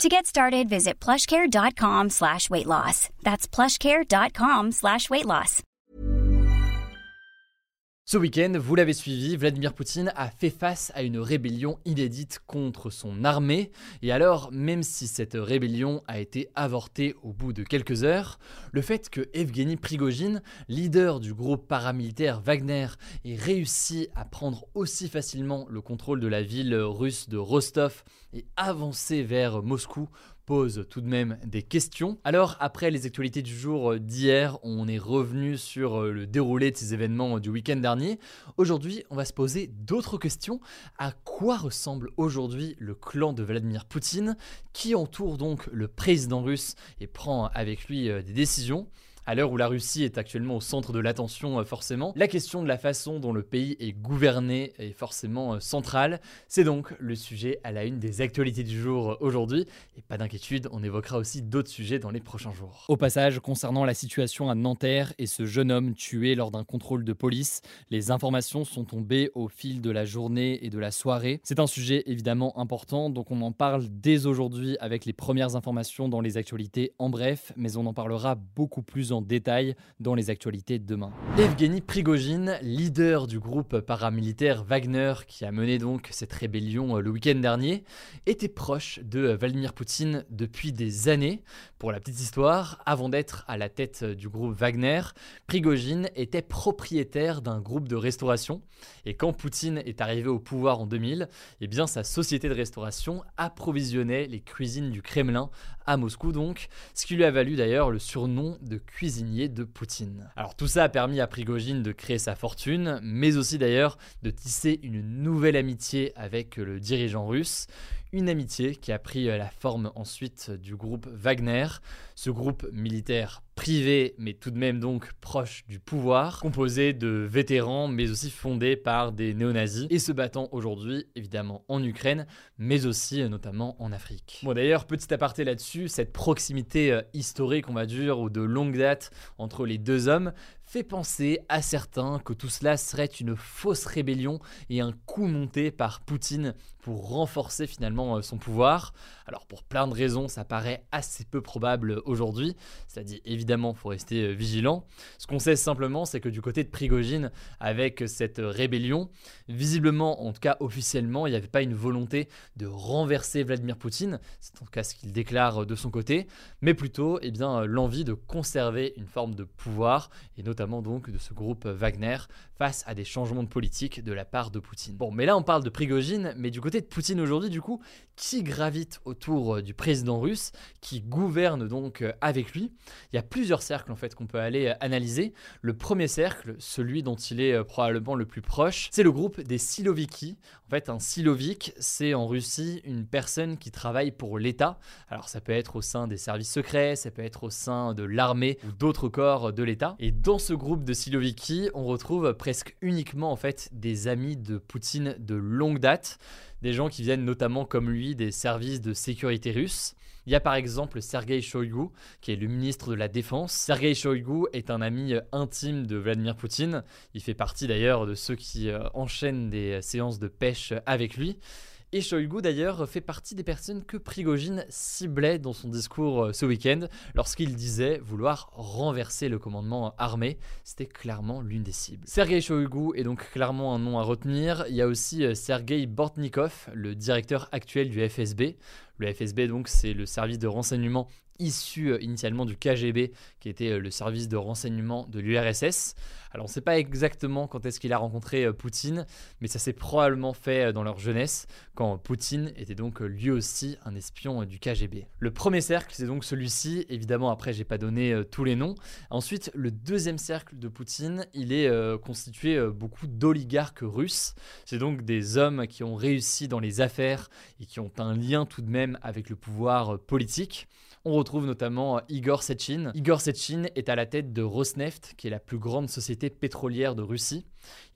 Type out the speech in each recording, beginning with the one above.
To get started, visit plushcare.com slash weight loss. That's plushcare.com slash weight loss. Ce week-end, vous l'avez suivi, Vladimir Poutine a fait face à une rébellion inédite contre son armée. Et alors, même si cette rébellion a été avortée au bout de quelques heures, le fait que Evgeny Prigogine, leader du groupe paramilitaire Wagner, ait réussi à prendre aussi facilement le contrôle de la ville russe de Rostov et avancer vers Moscou pose tout de même des questions. Alors, après les actualités du jour d'hier, on est revenu sur le déroulé de ces événements du week-end dernier. Aujourd'hui, on va se poser d'autres questions. À quoi ressemble aujourd'hui le clan de Vladimir Poutine? Qui entoure donc le président russe et prend avec lui euh, des décisions? À l'heure où la Russie est actuellement au centre de l'attention, euh, forcément, la question de la façon dont le pays est gouverné est forcément euh, centrale. C'est donc le sujet à la une des actualités du jour euh, aujourd'hui. Et pas d'inquiétude, on évoquera aussi d'autres sujets dans les prochains jours. Au passage, concernant la situation à Nanterre et ce jeune homme tué lors d'un contrôle de police, les informations sont tombées au fil de la journée et de la soirée. C'est un sujet évidemment important, donc on en parle dès aujourd'hui avec les premières informations dans les actualités en bref, mais on en parlera beaucoup plus en détail dans les actualités de demain. Evgeny Prigogine, leader du groupe paramilitaire Wagner qui a mené donc cette rébellion euh, le week-end dernier, était proche de Vladimir Poutine depuis des années. Pour la petite histoire, avant d'être à la tête du groupe Wagner, Prigogine était propriétaire d'un groupe de restauration et quand Poutine est arrivé au pouvoir en 2000, eh bien sa société de restauration approvisionnait les cuisines du Kremlin à Moscou donc, ce qui lui a valu d'ailleurs le surnom de cuisinier de Poutine. Alors tout ça a permis à Prigogine de créer sa fortune, mais aussi d'ailleurs de tisser une nouvelle amitié avec le dirigeant russe, une amitié qui a pris la forme ensuite du groupe Wagner, ce groupe militaire privé mais tout de même donc proche du pouvoir, composé de vétérans mais aussi fondé par des néo-nazis et se battant aujourd'hui évidemment en Ukraine mais aussi euh, notamment en Afrique. Bon d'ailleurs petit aparté là-dessus, cette proximité euh, historique on va dire ou de longue date entre les deux hommes fait penser à certains que tout cela serait une fausse rébellion et un coup monté par Poutine pour renforcer finalement euh, son pouvoir. Alors pour plein de raisons, ça paraît assez peu probable aujourd'hui. Cela dit, évidemment, faut rester euh, vigilant. Ce qu'on sait simplement, c'est que du côté de Prigogine, avec cette rébellion, visiblement, en tout cas officiellement, il n'y avait pas une volonté de renverser Vladimir Poutine. C'est en tout cas ce qu'il déclare de son côté, mais plutôt, eh bien, l'envie de conserver une forme de pouvoir et notamment donc de ce groupe Wagner face à des changements de politique de la part de Poutine. Bon, mais là, on parle de Prigogine, mais du côté de Poutine aujourd'hui, du coup, qui gravite autour euh, du président russe, qui gouverne donc euh, avec lui? Il y a plusieurs cercles en fait qu'on peut aller euh, analyser. Le premier cercle, celui dont il est probablement le plus proche, c'est le groupe des Siloviki. En fait, un Silovik, c'est en Russie une personne qui travaille pour l'État. Alors ça peut être au sein des services secrets, ça peut être au sein de l'armée ou d'autres corps de l'État. Et dans ce groupe de Siloviki, on retrouve presque uniquement en fait des amis de Poutine de longue date des gens qui viennent notamment comme lui des services de sécurité russes. Il y a par exemple Sergei Shoigu, qui est le ministre de la Défense. Sergei Shoigu est un ami intime de Vladimir Poutine. Il fait partie d'ailleurs de ceux qui euh, enchaînent des séances de pêche avec lui. Et Shoigu d'ailleurs fait partie des personnes que Prigogine ciblait dans son discours euh, ce week-end lorsqu'il disait vouloir renverser le commandement armé. C'était clairement l'une des cibles. Sergei Shoigu est donc clairement un nom à retenir. Il y a aussi euh, Sergei Bortnikov, le directeur actuel du FSB. Le FSB donc c'est le service de renseignement issu euh, initialement du KGB, qui était le service de renseignement de l'URSS. Alors on ne sait pas exactement quand est-ce qu'il a rencontré euh, Poutine, mais ça s'est probablement fait euh, dans leur jeunesse, quand Poutine était donc euh, lui aussi un espion du KGB. Le premier cercle, c'est donc celui-ci, évidemment après j'ai pas donné tous les noms. Ensuite, le deuxième cercle de Poutine, il est constitué beaucoup d'oligarques russes. C'est donc des hommes qui ont réussi dans les affaires et qui ont un lien tout de même avec le pouvoir politique. On retrouve notamment Igor Sechin. Igor Sechin est à la tête de Rosneft, qui est la plus grande société pétrolière de Russie.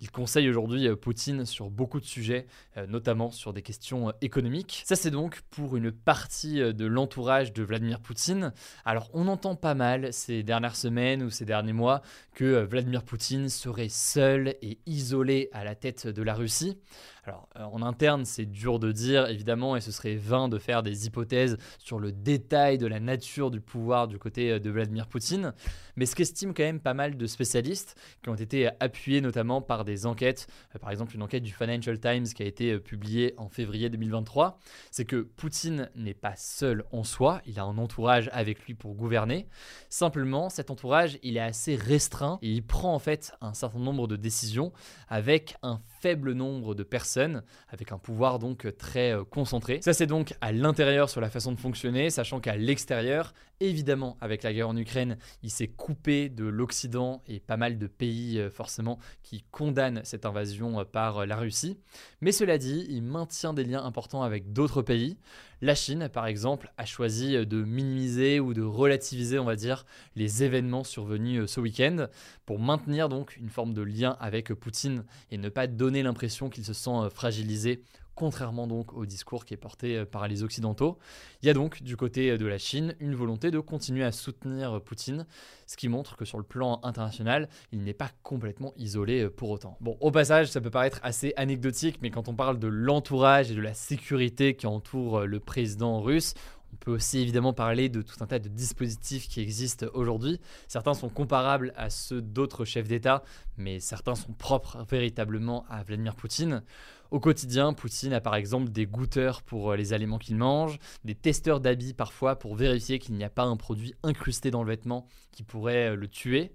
Il conseille aujourd'hui euh, Poutine sur beaucoup de sujets, euh, notamment sur des questions euh, économiques. Ça, c'est donc pour une partie de l'entourage de Vladimir Poutine. Alors, on entend pas mal ces dernières semaines ou ces derniers mois que Vladimir Poutine serait seul et isolé à la tête de la Russie. Alors, en interne, c'est dur de dire, évidemment, et ce serait vain de faire des hypothèses sur le détail de la nature du pouvoir du côté de Vladimir Poutine. Mais ce qu'estiment quand même pas mal de spécialistes, qui ont été appuyés notamment par des enquêtes, euh, par exemple une enquête du Financial Times qui a été euh, publiée en février 2023, c'est que Poutine n'est pas seul en soi, il a un entourage avec lui pour gouverner. Simplement, cet entourage, il est assez restreint et il prend en fait un certain nombre de décisions avec un faible nombre de personnes, avec un pouvoir donc très euh, concentré. Ça c'est donc à l'intérieur sur la façon de fonctionner, sachant qu'à l'extérieur, évidemment avec la guerre en Ukraine, il s'est coupé de l'Occident et pas mal de pays forcément qui condamne cette invasion euh, par euh, la Russie. Mais cela dit, il maintient des liens importants avec d'autres pays. La Chine, par exemple, a choisi euh, de minimiser ou de relativiser, on va dire, les événements survenus ce week-end pour maintenir donc une forme de lien avec Poutine et ne pas donner l'impression qu'il se sent fragilisé contrairement donc au discours qui est porté euh, par les Occidentaux. Il y a donc du côté euh, de la Chine une volonté de continuer à soutenir euh, Poutine, ce qui montre que sur le plan international, il n'est pas complètement isolé pour autant. Bon, au passage, ça peut paraître assez anecdotique, mais quand on parle de l'entourage et de la sécurité qui entoure le président russe, on peut aussi évidemment parler de tout un tas de dispositifs qui existent aujourd'hui. Certains sont comparables à ceux d'autres chefs d'État, mais certains sont propres véritablement à Vladimir Poutine. Au quotidien, Poutine a par exemple des goûteurs pour euh, les aliments qu'il mange, des testeurs d'habits parfois pour vérifier qu'il n'y a pas un produit incrusté dans le vêtement qui pourrait euh, le tuer.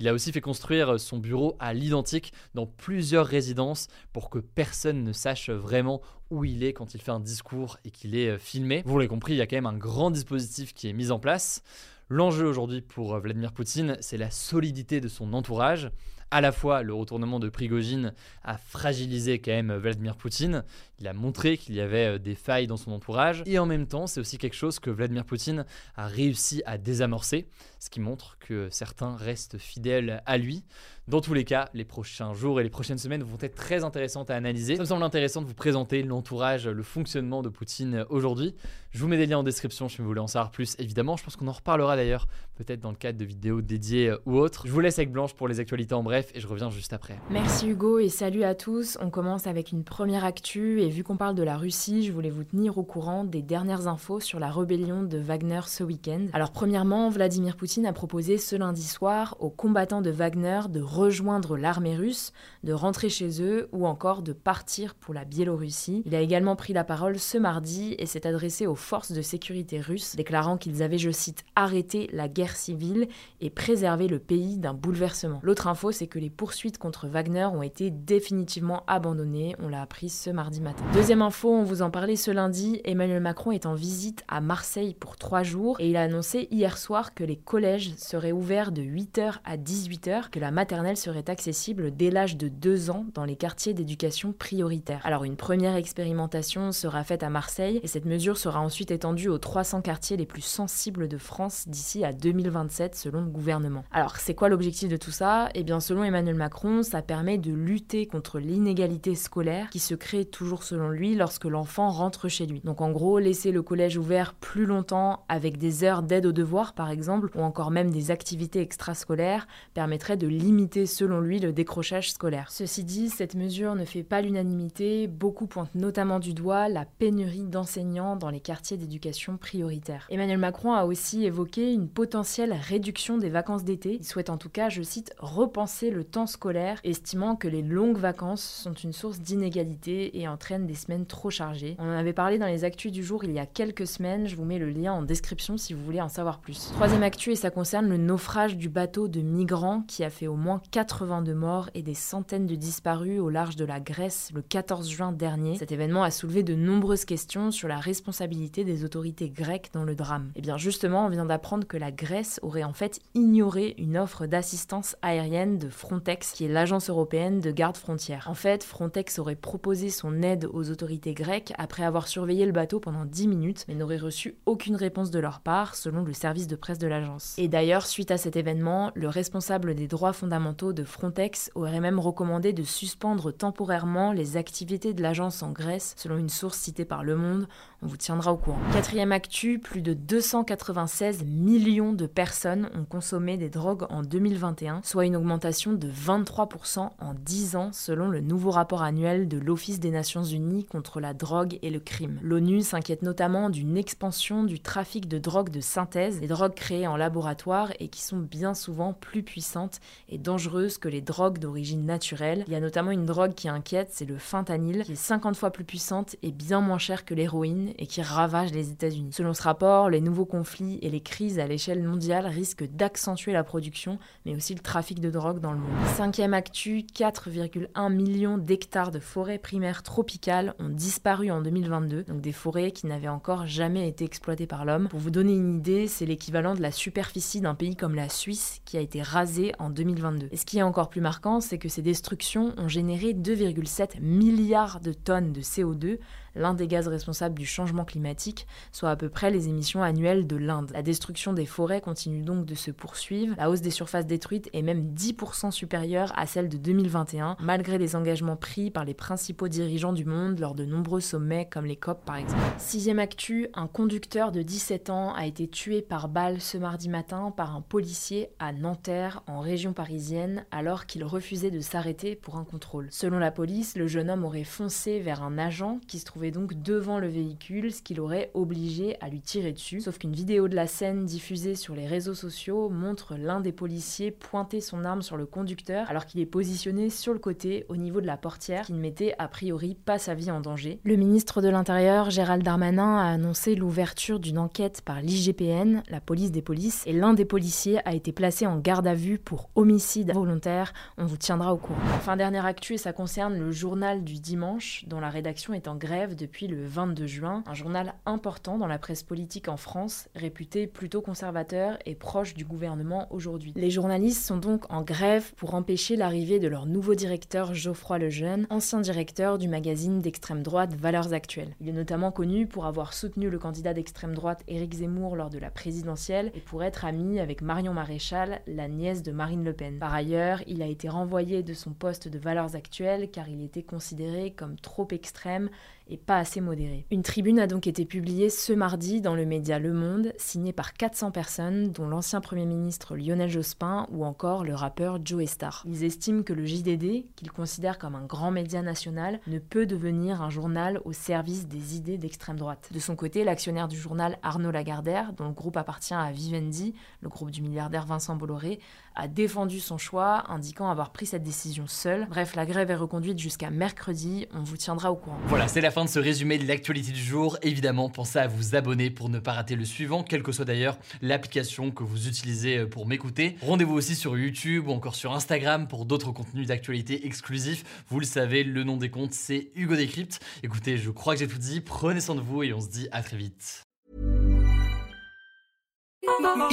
Il a aussi fait construire euh, son bureau à l'identique dans plusieurs résidences pour que personne ne sache vraiment où il est quand il fait un discours et qu'il est filmé. Vous l'avez compris, il y a quand même un grand dispositif qui est mis en place. L'enjeu aujourd'hui pour Vladimir Poutine, c'est la solidité de son entourage à la fois le retournement de Prigogine a fragilisé quand même Vladimir Poutine, il a montré qu'il y avait euh, des failles dans son entourage, et en même temps c'est aussi quelque chose que Vladimir Poutine a réussi à désamorcer, ce qui montre que certains restent fidèles à lui. Dans tous les cas, les prochains jours et les prochaines semaines vont être très intéressantes à analyser. Ça me semble intéressant de vous présenter l'entourage, le fonctionnement de Poutine aujourd'hui. Je vous mets des liens en description si vous voulez en savoir plus, évidemment. Je pense qu'on en reparlera d'ailleurs, peut-être dans le cadre de vidéos dédiées euh, ou autres. Je vous laisse avec Blanche pour les actualités en bref et je reviens juste après. Merci Hugo et salut à tous. On commence avec une première actu et vu qu'on parle de la Russie, je voulais vous tenir au courant des dernières infos sur la rébellion de Wagner ce week-end. Alors premièrement, Vladimir Poutine a proposé ce lundi soir aux combattants de Wagner de rejoindre l'armée russe, de rentrer chez eux ou encore de partir pour la Biélorussie. Il a également pris la parole ce mardi et s'est adressé aux forces de sécurité russes, déclarant qu'ils avaient, je cite, arrêté la guerre civile et préservé le pays d'un bouleversement. L'autre info, c'est que les poursuites contre Wagner ont été définitivement abandonnées, on l'a appris ce mardi matin. Deuxième info, on vous en parlait ce lundi, Emmanuel Macron est en visite à Marseille pour trois jours et il a annoncé hier soir que les collèges seraient ouverts de 8h à 18h, que la maternelle serait accessible dès l'âge de 2 ans dans les quartiers d'éducation prioritaire. Alors une première expérimentation sera faite à Marseille et cette mesure sera ensuite étendue aux 300 quartiers les plus sensibles de France d'ici à 2027 selon le gouvernement. Alors c'est quoi l'objectif de tout ça? Eh bien selon Emmanuel Macron, ça permet de lutter contre l'inégalité scolaire qui se crée toujours selon lui lorsque l'enfant rentre chez lui. Donc en gros, laisser le collège ouvert plus longtemps avec des heures d'aide aux devoirs par exemple ou encore même des activités extrascolaires permettrait de limiter selon lui le décrochage scolaire. Ceci dit, cette mesure ne fait pas l'unanimité, beaucoup pointent notamment du doigt la pénurie d'enseignants dans les quartiers d'éducation prioritaire. Emmanuel Macron a aussi évoqué une potentielle réduction des vacances d'été. Il souhaite en tout cas, je cite, repenser le temps scolaire, estimant que les longues vacances sont une source d'inégalité et entraînent des semaines trop chargées. On en avait parlé dans les actus du jour il y a quelques semaines, je vous mets le lien en description si vous voulez en savoir plus. Troisième actu et ça concerne le naufrage du bateau de migrants qui a fait au moins 82 morts et des centaines de disparus au large de la Grèce le 14 juin dernier. Cet événement a soulevé de nombreuses questions sur la responsabilité des autorités grecques dans le drame. Et eh bien justement, on vient d'apprendre que la Grèce aurait en fait ignoré une offre d'assistance aérienne de Frontex, qui est l'agence européenne de garde frontière. En fait, Frontex aurait proposé son aide aux autorités grecques après avoir surveillé le bateau pendant 10 minutes, mais n'aurait reçu aucune réponse de leur part, selon le service de presse de l'agence. Et d'ailleurs, suite à cet événement, le responsable des droits fondamentaux de Frontex aurait même recommandé de suspendre temporairement les activités de l'agence en Grèce, selon une source citée par Le Monde. On vous tiendra au courant. Quatrième actu, plus de 296 millions de personnes ont consommé des drogues en 2021, soit une augmentation de 23% en 10 ans selon le nouveau rapport annuel de l'Office des Nations Unies contre la drogue et le crime. L'ONU s'inquiète notamment d'une expansion du trafic de drogues de synthèse, des drogues créées en laboratoire et qui sont bien souvent plus puissantes et dangereuses que les drogues d'origine naturelle. Il y a notamment une drogue qui inquiète, c'est le fentanyl, qui est 50 fois plus puissante et bien moins chère que l'héroïne et qui ravage les États-Unis. Selon ce rapport, les nouveaux conflits et les crises à l'échelle mondiale risquent d'accentuer la production, mais aussi le trafic de drogue dans le monde. Cinquième actu, 4,1 millions d'hectares de forêts primaires tropicales ont disparu en 2022, donc des forêts qui n'avaient encore jamais été exploitées par l'homme. Pour vous donner une idée, c'est l'équivalent de la superficie d'un pays comme la Suisse qui a été rasée en 2022. Et ce qui est encore plus marquant, c'est que ces destructions ont généré 2,7 milliards de tonnes de CO2, l'un des gaz responsables du changement climatique, soit à peu près les émissions annuelles de l'Inde. La destruction des forêts continue donc de se poursuivre, la hausse des surfaces détruites est même 10% supérieure à celle de 2021, malgré les engagements pris par les principaux dirigeants du monde lors de nombreux sommets comme les COP par exemple. Sixième actu, un conducteur de 17 ans a été tué par balle ce mardi matin par un policier à Nanterre, en région parisienne, alors qu'il refusait de s'arrêter pour un contrôle. Selon la police, le jeune homme aurait foncé vers un agent qui se trouvait donc devant le véhicule, ce qui l'aurait obligé à lui tirer dessus. Sauf qu'une vidéo de la scène diffusée sur les réseaux sociaux montre l'un des policiers pointer son arme sur le conducteur alors qu'il est positionné sur le côté au niveau de la portière qui ne mettait a priori pas sa vie en danger. Le ministre de l'Intérieur, Gérald Darmanin, a annoncé l'ouverture d'une enquête par l'IGPN, la police des polices, et l'un des policiers a été placé en garde à vue pour homicide volontaire. On vous tiendra au courant. Enfin, dernière actu, et ça concerne le journal du dimanche, dont la rédaction est en grève depuis le 22 juin, un journal important dans la presse politique en France, réputé plutôt conservateur et proche du gouvernement aujourd'hui. Les journalistes sont donc en grève pour empêcher l'arrivée de leur nouveau directeur Geoffroy Lejeune, ancien directeur du magazine d'extrême droite Valeurs Actuelles. Il est notamment connu pour avoir soutenu le candidat d'extrême droite Éric Zemmour lors de la présidentielle et pour être ami avec Marion Maréchal, la nièce de Marine Le Pen. Ailleurs, il a été renvoyé de son poste de Valeurs Actuelles car il était considéré comme trop extrême pas assez modéré. Une tribune a donc été publiée ce mardi dans le média Le Monde, signée par 400 personnes, dont l'ancien Premier ministre Lionel Jospin ou encore le rappeur Joe Star. Ils estiment que le JDD, qu'ils considèrent comme un grand média national, ne peut devenir un journal au service des idées d'extrême droite. De son côté, l'actionnaire du journal Arnaud Lagardère, dont le groupe appartient à Vivendi, le groupe du milliardaire Vincent Bolloré, a défendu son choix, indiquant avoir pris cette décision seul. Bref, la grève est reconduite jusqu'à mercredi, on vous tiendra au courant. Voilà, c'est la fin de ce résumé de l'actualité du jour. Évidemment, pensez à vous abonner pour ne pas rater le suivant, quelle que soit d'ailleurs l'application que vous utilisez euh, pour m'écouter. Rendez-vous aussi sur YouTube ou encore sur Instagram pour d'autres contenus d'actualité exclusifs. Vous le savez, le nom des comptes, c'est Hugo Décrypte. Écoutez, je crois que j'ai tout dit. Prenez soin de vous et on se dit à très vite.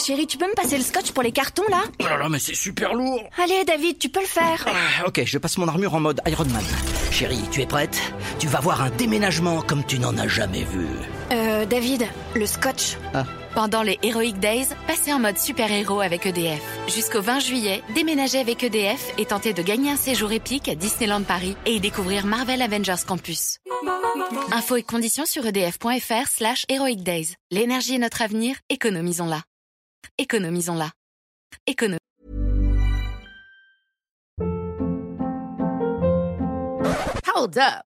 Chérie, tu peux me passer le scotch pour les cartons là Oh là là, mais c'est super lourd Allez, David, tu peux le faire Ah, Ok, je passe mon armure en mode Iron Man. Chérie, tu es prête? Tu vas voir un déménagement comme tu n'en as jamais vu. Euh, David, le scotch. Ah. Pendant les Heroic Days, passez en mode super-héros avec EDF. Jusqu'au 20 juillet, déménagez avec EDF et tentez de gagner un séjour épique à Disneyland Paris et y découvrir Marvel Avengers Campus. Infos et conditions sur edf.fr slash Heroic Days. L'énergie est notre avenir, économisons-la. Économisons-la. Économ- Hold up.